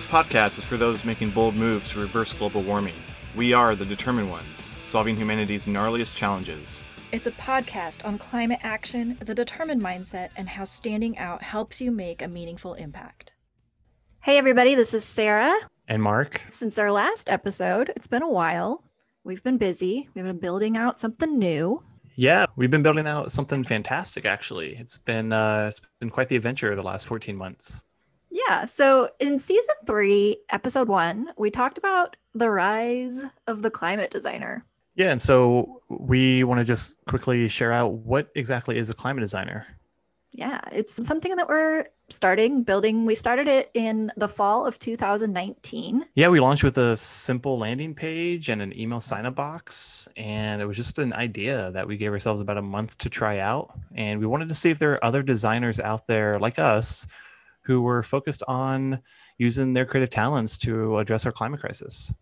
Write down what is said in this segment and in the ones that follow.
This podcast is for those making bold moves to reverse global warming. We are the determined ones, solving humanity's gnarliest challenges. It's a podcast on climate action, the determined mindset, and how standing out helps you make a meaningful impact. Hey, everybody, this is Sarah. And Mark. Since our last episode, it's been a while. We've been busy, we've been building out something new. Yeah, we've been building out something fantastic. Actually, it's been uh, it's been quite the adventure the last 14 months. Yeah. So in season three, episode one, we talked about the rise of the climate designer. Yeah. And so we want to just quickly share out what exactly is a climate designer. Yeah. It's something that we're starting building. We started it in the fall of 2019. Yeah. We launched with a simple landing page and an email sign up box. And it was just an idea that we gave ourselves about a month to try out. And we wanted to see if there are other designers out there like us who were focused on using their creative talents to address our climate crisis.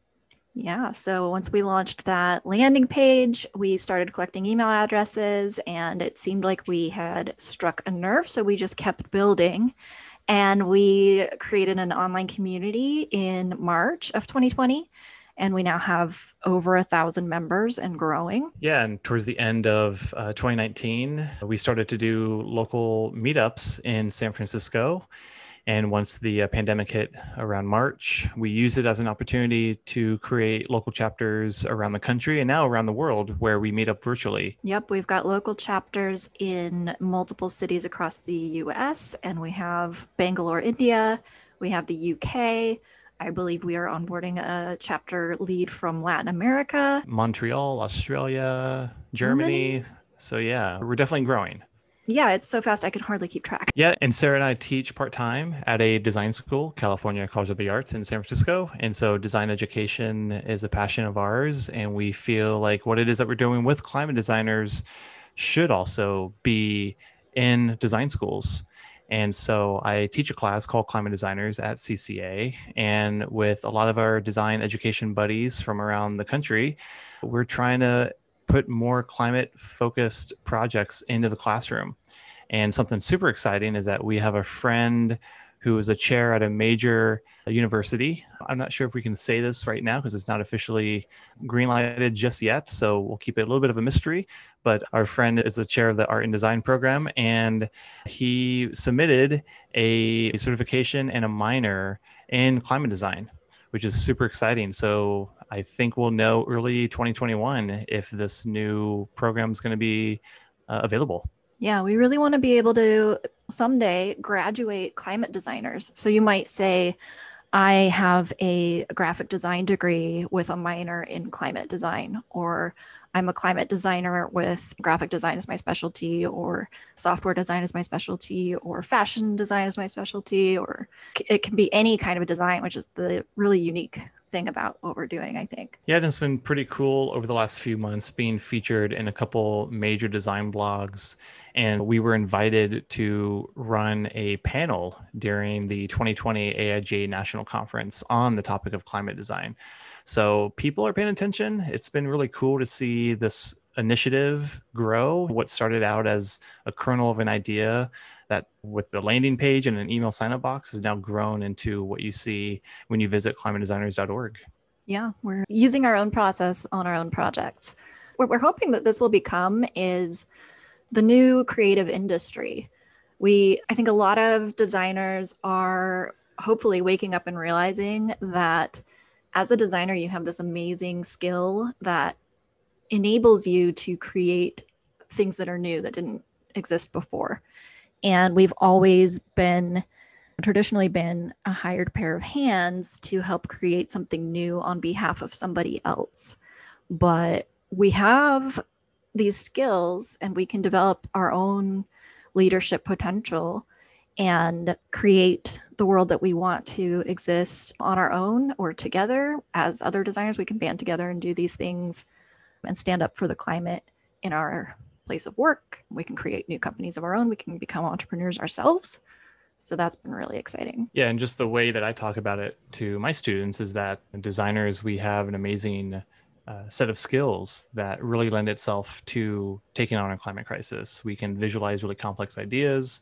Yeah. So once we launched that landing page, we started collecting email addresses, and it seemed like we had struck a nerve. So we just kept building. And we created an online community in March of 2020 and we now have over a thousand members and growing. Yeah, and towards the end of uh, 2019, we started to do local meetups in San Francisco. And once the uh, pandemic hit around March, we used it as an opportunity to create local chapters around the country and now around the world where we meet up virtually. Yep, we've got local chapters in multiple cities across the US, and we have Bangalore, India, we have the UK. I believe we are onboarding a chapter lead from Latin America, Montreal, Australia, Germany. Germany. So, yeah, we're definitely growing. Yeah, it's so fast I can hardly keep track. Yeah, and Sarah and I teach part time at a design school, California College of the Arts in San Francisco. And so design education is a passion of ours. And we feel like what it is that we're doing with climate designers should also be in design schools. And so I teach a class called Climate Designers at CCA. And with a lot of our design education buddies from around the country, we're trying to put more climate focused projects into the classroom. And something super exciting is that we have a friend who is a chair at a major university. I'm not sure if we can say this right now because it's not officially greenlighted just yet. So we'll keep it a little bit of a mystery. But our friend is the chair of the art and design program, and he submitted a certification and a minor in climate design, which is super exciting. So I think we'll know early 2021 if this new program is going to be uh, available. Yeah, we really want to be able to someday graduate climate designers. So you might say, I have a graphic design degree with a minor in climate design, or I'm a climate designer with graphic design as my specialty, or software design as my specialty, or fashion design as my specialty, or it can be any kind of design, which is the really unique thing about what we're doing, I think. Yeah, it's been pretty cool over the last few months being featured in a couple major design blogs. And we were invited to run a panel during the 2020 AIGA National Conference on the topic of climate design. So people are paying attention. It's been really cool to see this initiative grow. What started out as a kernel of an idea that with the landing page and an email sign up box has now grown into what you see when you visit climatedesigners.org. Yeah, we're using our own process on our own projects. What we're hoping that this will become is the new creative industry. We, I think a lot of designers are hopefully waking up and realizing that as a designer, you have this amazing skill that enables you to create things that are new that didn't exist before. And we've always been traditionally been a hired pair of hands to help create something new on behalf of somebody else. But we have these skills and we can develop our own leadership potential and create the world that we want to exist on our own or together as other designers we can band together and do these things and stand up for the climate in our place of work. We can create new companies of our own. We can become entrepreneurs ourselves. So that's been really exciting. Yeah. And just the way that I talk about it to my students is that designers, we have an amazing uh, set of skills that really lend itself to taking on a climate crisis. We can visualize really complex ideas.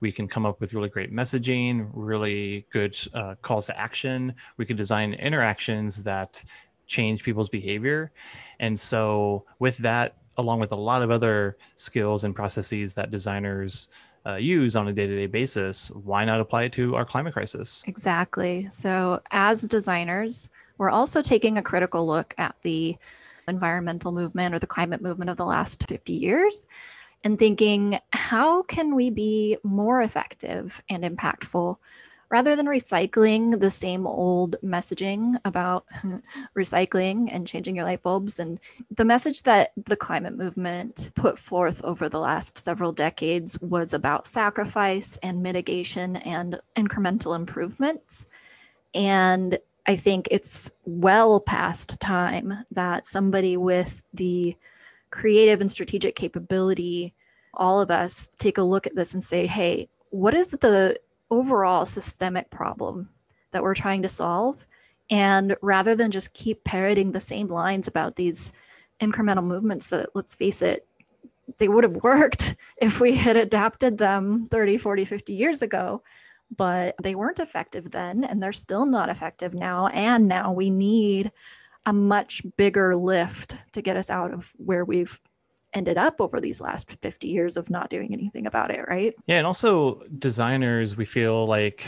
We can come up with really great messaging, really good uh, calls to action. We can design interactions that change people's behavior. And so, with that, along with a lot of other skills and processes that designers uh, use on a day-to-day basis why not apply it to our climate crisis? Exactly. So as designers we're also taking a critical look at the environmental movement or the climate movement of the last 50 years and thinking how can we be more effective and impactful rather than recycling the same old messaging about recycling and changing your light bulbs. And the message that the climate movement put forth over the last several decades was about sacrifice and mitigation and incremental improvements. And I think it's well past time that somebody with the creative and strategic capability, all of us take a look at this and say, hey, what is the overall systemic problem that we're trying to solve? And rather than just keep parroting the same lines about these incremental movements that, let's face it, they would have worked if we had adapted them 30, 40, 50 years ago but they weren't effective then and they're still not effective now and now we need a much bigger lift to get us out of where we've ended up over these last 50 years of not doing anything about it right yeah and also designers we feel like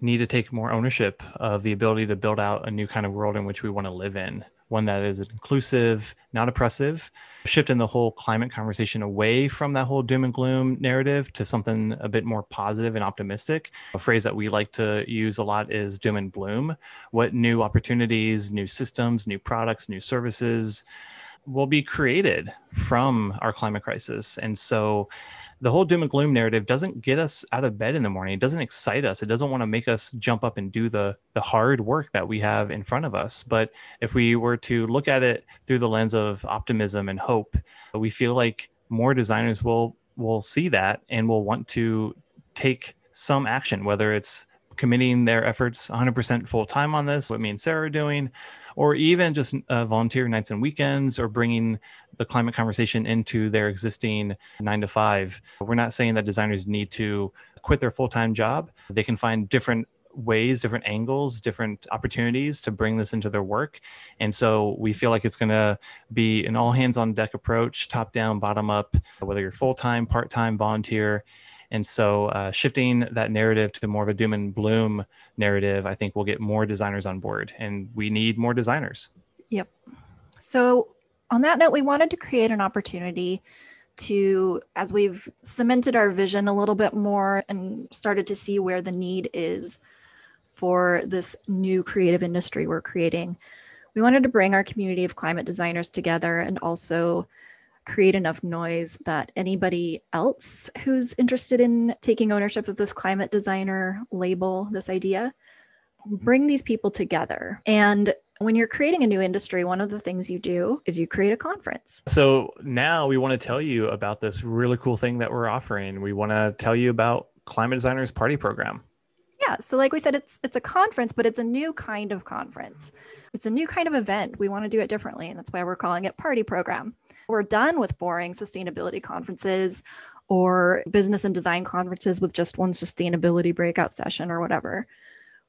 need to take more ownership of the ability to build out a new kind of world in which we want to live in one that is inclusive, not oppressive, shifting the whole climate conversation away from that whole doom and gloom narrative to something a bit more positive and optimistic. A phrase that we like to use a lot is doom and bloom. What new opportunities, new systems, new products, new services will be created from our climate crisis? And so, the whole doom and gloom narrative doesn't get us out of bed in the morning. It doesn't excite us. It doesn't want to make us jump up and do the the hard work that we have in front of us. But if we were to look at it through the lens of optimism and hope, we feel like more designers will will see that and will want to take some action, whether it's committing their efforts 100% full time on this, what me and Sarah are doing, or even just uh, volunteer nights and weekends or bringing the climate conversation into their existing nine to five. We're not saying that designers need to quit their full time job. They can find different ways, different angles, different opportunities to bring this into their work. And so we feel like it's going to be an all hands on deck approach, top down, bottom up, whether you're full time, part time, volunteer. And so, uh, shifting that narrative to more of a doom and bloom narrative, I think we'll get more designers on board, and we need more designers. Yep. So, on that note, we wanted to create an opportunity to, as we've cemented our vision a little bit more and started to see where the need is for this new creative industry we're creating, we wanted to bring our community of climate designers together and also create enough noise that anybody else who's interested in taking ownership of this climate designer label, this idea, mm-hmm. bring these people together. And when you're creating a new industry, one of the things you do is you create a conference. So now we want to tell you about this really cool thing that we're offering. We want to tell you about Climate Designers Party Program. Yeah, so like we said, it's it's a conference, but it's a new kind of conference. It's a new kind of event. We want to do it differently, and that's why we're calling it Party Program. We're done with boring sustainability conferences or business and design conferences with just one sustainability breakout session or whatever.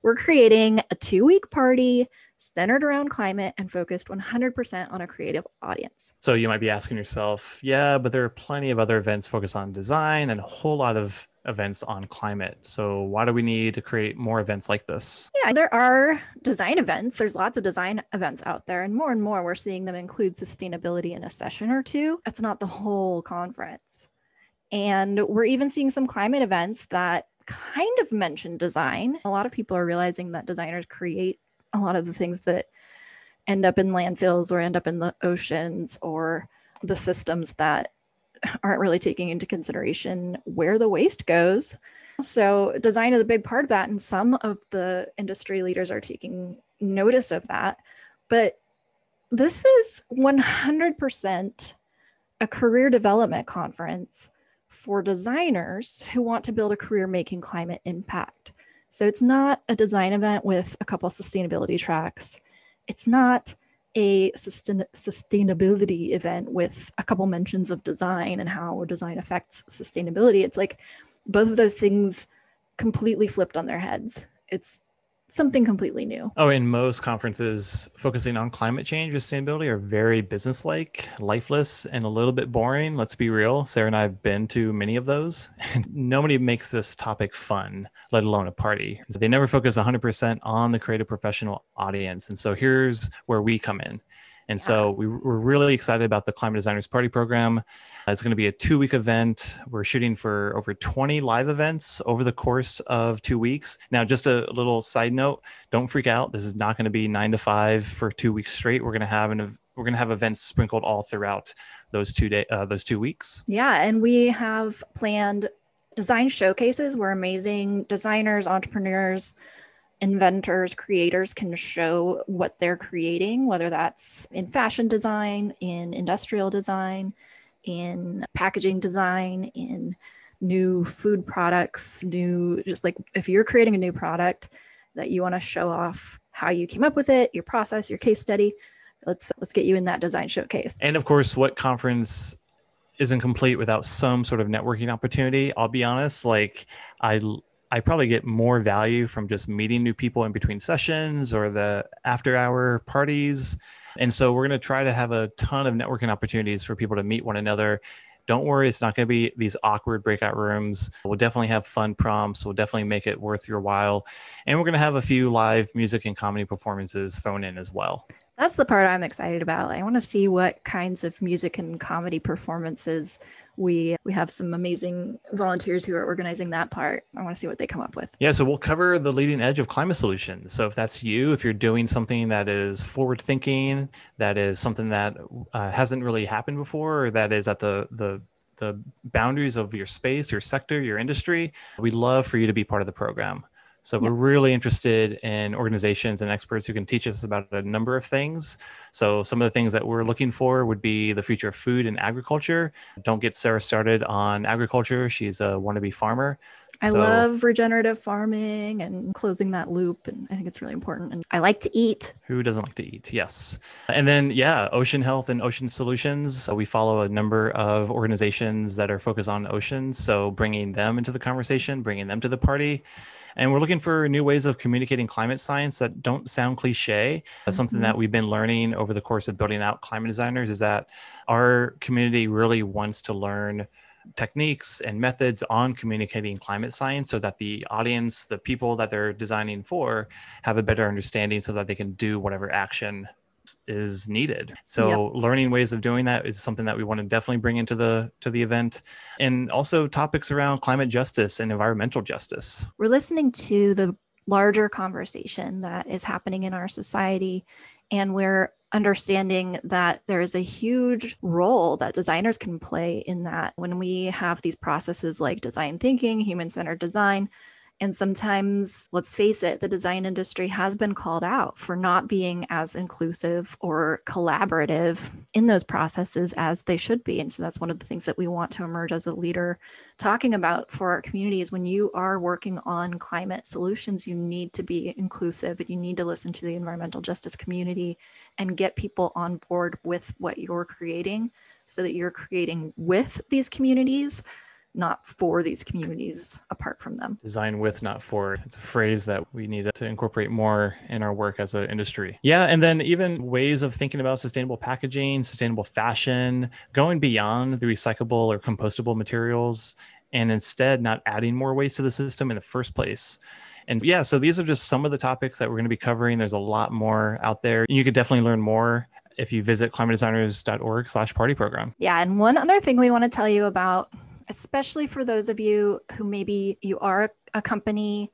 We're creating a two week party centered around climate and focused 100% on a creative audience. So you might be asking yourself, yeah, but there are plenty of other events focused on design and a whole lot of events on climate. So why do we need to create more events like this? Yeah, there are design events. There's lots of design events out there, and more and more we're seeing them include sustainability in a session or two. It's not the whole conference. And we're even seeing some climate events that kind of mention design. A lot of people are realizing that designers create a lot of the things that end up in landfills or end up in the oceans or the systems that aren't really taking into consideration where the waste goes. So, design is a big part of that. And some of the industry leaders are taking notice of that. But this is 100% a career development conference for designers who want to build a career making climate impact. So, it's not a design event with a couple sustainability tracks. It's not a sustain- sustainability event with a couple mentions of design and how design affects sustainability. It's like both of those things completely flipped on their heads. It's something completely new. Oh, in most conferences focusing on climate change sustainability are very business-like, lifeless, and a little bit boring. Let's be real. Sarah and I have been to many of those, and nobody makes this topic fun, let alone a party. They never focus 100% on the creative professional audience. And so here's where we come in. And so we, we're really excited about the Climate Designers Party program. It's going to be a two week event. We're shooting for over 20 live events over the course of two weeks. Now, just a little side note don't freak out. This is not going to be nine to five for two weeks straight. We're going to have an we're going to have events sprinkled all throughout those two day uh, those two weeks. Yeah, and we have planned design showcases where amazing designers, entrepreneurs, inventors, creators can show what they're creating, whether that's in fashion design, in industrial design, in packaging design, in new food products, new, just like if you're creating a new product that you want to show off how you came up with it, your process, your case study, let's let's get you in that design showcase. And of course, what conference isn't complete without some sort of networking opportunity. I'll be honest, like I I probably get more value from just meeting new people in between sessions or the after hour parties. And so we're going to try to have a ton of networking opportunities for people to meet one another. Don't worry, it's not going to be these awkward breakout rooms. We'll definitely have fun prompts. We'll definitely make it worth your while. And we're going to have a few live music and comedy performances thrown in as well. That's the part I'm excited about. I want to see what kinds of music and comedy performances we we have some amazing volunteers who are organizing that part. I want to see what they come up with. Yeah, so we'll cover the leading edge of climate solutions. So if that's you, if you're doing something that is forward thinking, that is something that uh, hasn't really happened before, or that is at the the the boundaries of your space, your sector, your industry, we'd love for you to be part of the program. So we're really interested in organizations and experts who can teach us about a number of things. So some of the things that we're looking for would be the future of food and agriculture. Don't get Sarah started on agriculture. She's a wannabe farmer. I so, love regenerative farming and closing that loop. And I think it's really important. And I like to eat. Who doesn't like to eat? Yes. And then, yeah, ocean health and ocean solutions. So we follow a number of organizations that are focused on oceans. So bringing them into the conversation, bringing them to the party. And we're looking for new ways of communicating climate science that don't sound cliche. That's mm-hmm. something that we've been learning over the course of building out climate designers is that our community really wants to learn techniques and methods on communicating climate science so that the audience, the people that they're designing for, have a better understanding so that they can do whatever action is needed. So yep. learning ways of doing that is something that we want to definitely bring into the to the event and also topics around climate justice and environmental justice. We're listening to the larger conversation that is happening in our society and we're understanding that there is a huge role that designers can play in that when we have these processes like design thinking, human centered design, and sometimes, let's face it, the design industry has been called out for not being as inclusive or collaborative in those processes as they should be. And so that's one of the things that we want to emerge as a leader talking about for our communities. When you are working on climate solutions, you need to be inclusive and you need to listen to the environmental justice community and get people on board with what you're creating so that you're creating with these communities not for these communities apart from them. Design with, not for. It's a phrase that we need to incorporate more in our work as an industry. Yeah. And then even ways of thinking about sustainable packaging, sustainable fashion, going beyond the recyclable or compostable materials, and instead not adding more waste to the system in the first place. And yeah, so these are just some of the topics that we're going to be covering. There's a lot more out there. You could definitely learn more if you visit climatedesigners.org slash party program. Yeah. And one other thing we want to tell you about especially for those of you who maybe you are a company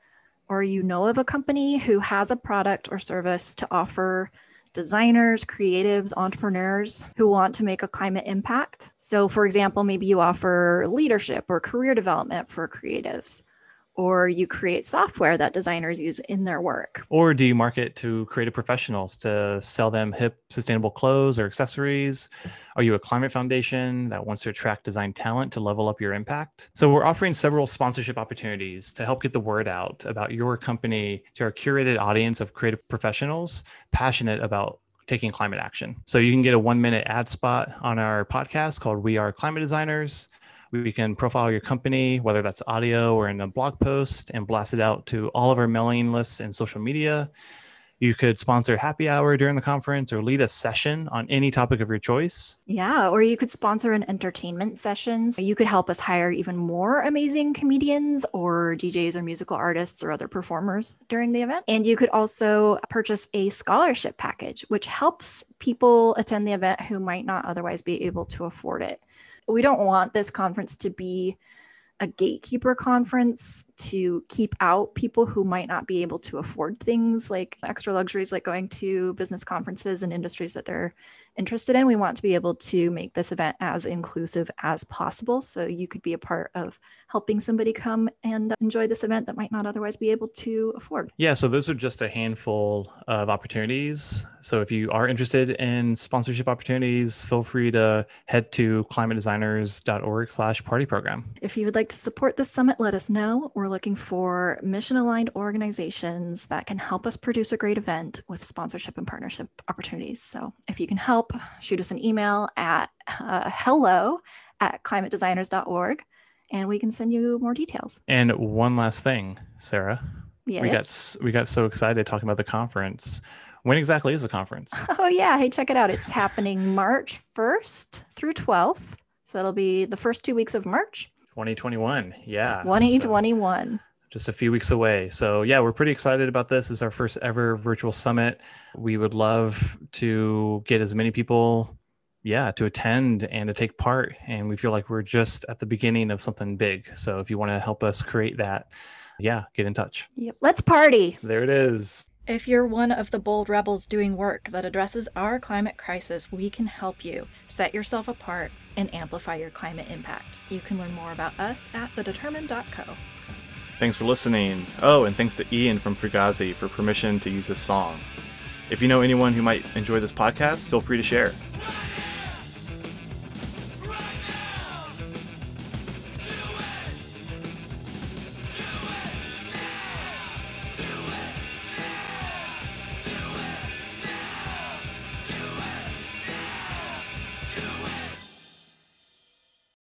or you know of a company who has a product or service to offer designers, creatives, entrepreneurs who want to make a climate impact. So, for example, maybe you offer leadership or career development for creatives or you create software that designers use in their work. Or do you market to creative professionals to sell them hip, sustainable clothes or accessories? Are you a climate foundation that wants to attract design talent to level up your impact? So, we're offering several sponsorship opportunities to help get the word out about your company to our curated audience of creative professionals passionate about taking climate action. So you can get a one minute ad spot on our podcast called We Are Climate Designers. We can profile your company, whether that's audio or in a blog post, and blast it out to all of our mailing lists and social media. You could sponsor happy hour during the conference or lead a session on any topic of your choice. Yeah, or you could sponsor an entertainment sessions. You could help us hire even more amazing comedians or DJs or musical artists or other performers during the event. And you could also purchase a scholarship package, which helps people attend the event who might not otherwise be able to afford it we don't want this conference to be a gatekeeper conference to keep out people who might not be able to afford things like extra luxuries like going to business conferences and industries that they're interested in. We want to be able to make this event as inclusive as possible. So you could be a part of helping somebody come and enjoy this event that might not otherwise be able to afford. Yeah, so those are just a handful of opportunities. So if you are interested in sponsorship opportunities, feel free to head to climatedesigners.org slash party program. If you would like to support this summit, let us know. We're looking for mission aligned organizations that can help us produce a great event with sponsorship and partnership opportunities. So if you can help, shoot us an email at uh, hello at climatedesigners.org and we can send you more details. And one last thing, Sarah. Yes. We got we got so excited talking about the conference. When exactly is the conference? Oh yeah, hey, check it out. It's happening March 1st through 12th. So it'll be the first two weeks of March. 2021. Yeah. 2021. So just a few weeks away. So, yeah, we're pretty excited about this. Is our first ever virtual summit. We would love to get as many people, yeah, to attend and to take part. And we feel like we're just at the beginning of something big. So, if you want to help us create that, yeah, get in touch. Yep. Let's party. There it is. If you're one of the bold rebels doing work that addresses our climate crisis, we can help you set yourself apart and amplify your climate impact. You can learn more about us at thedetermined.co. Thanks for listening. Oh, and thanks to Ian from Fugazi for permission to use this song. If you know anyone who might enjoy this podcast, feel free to share.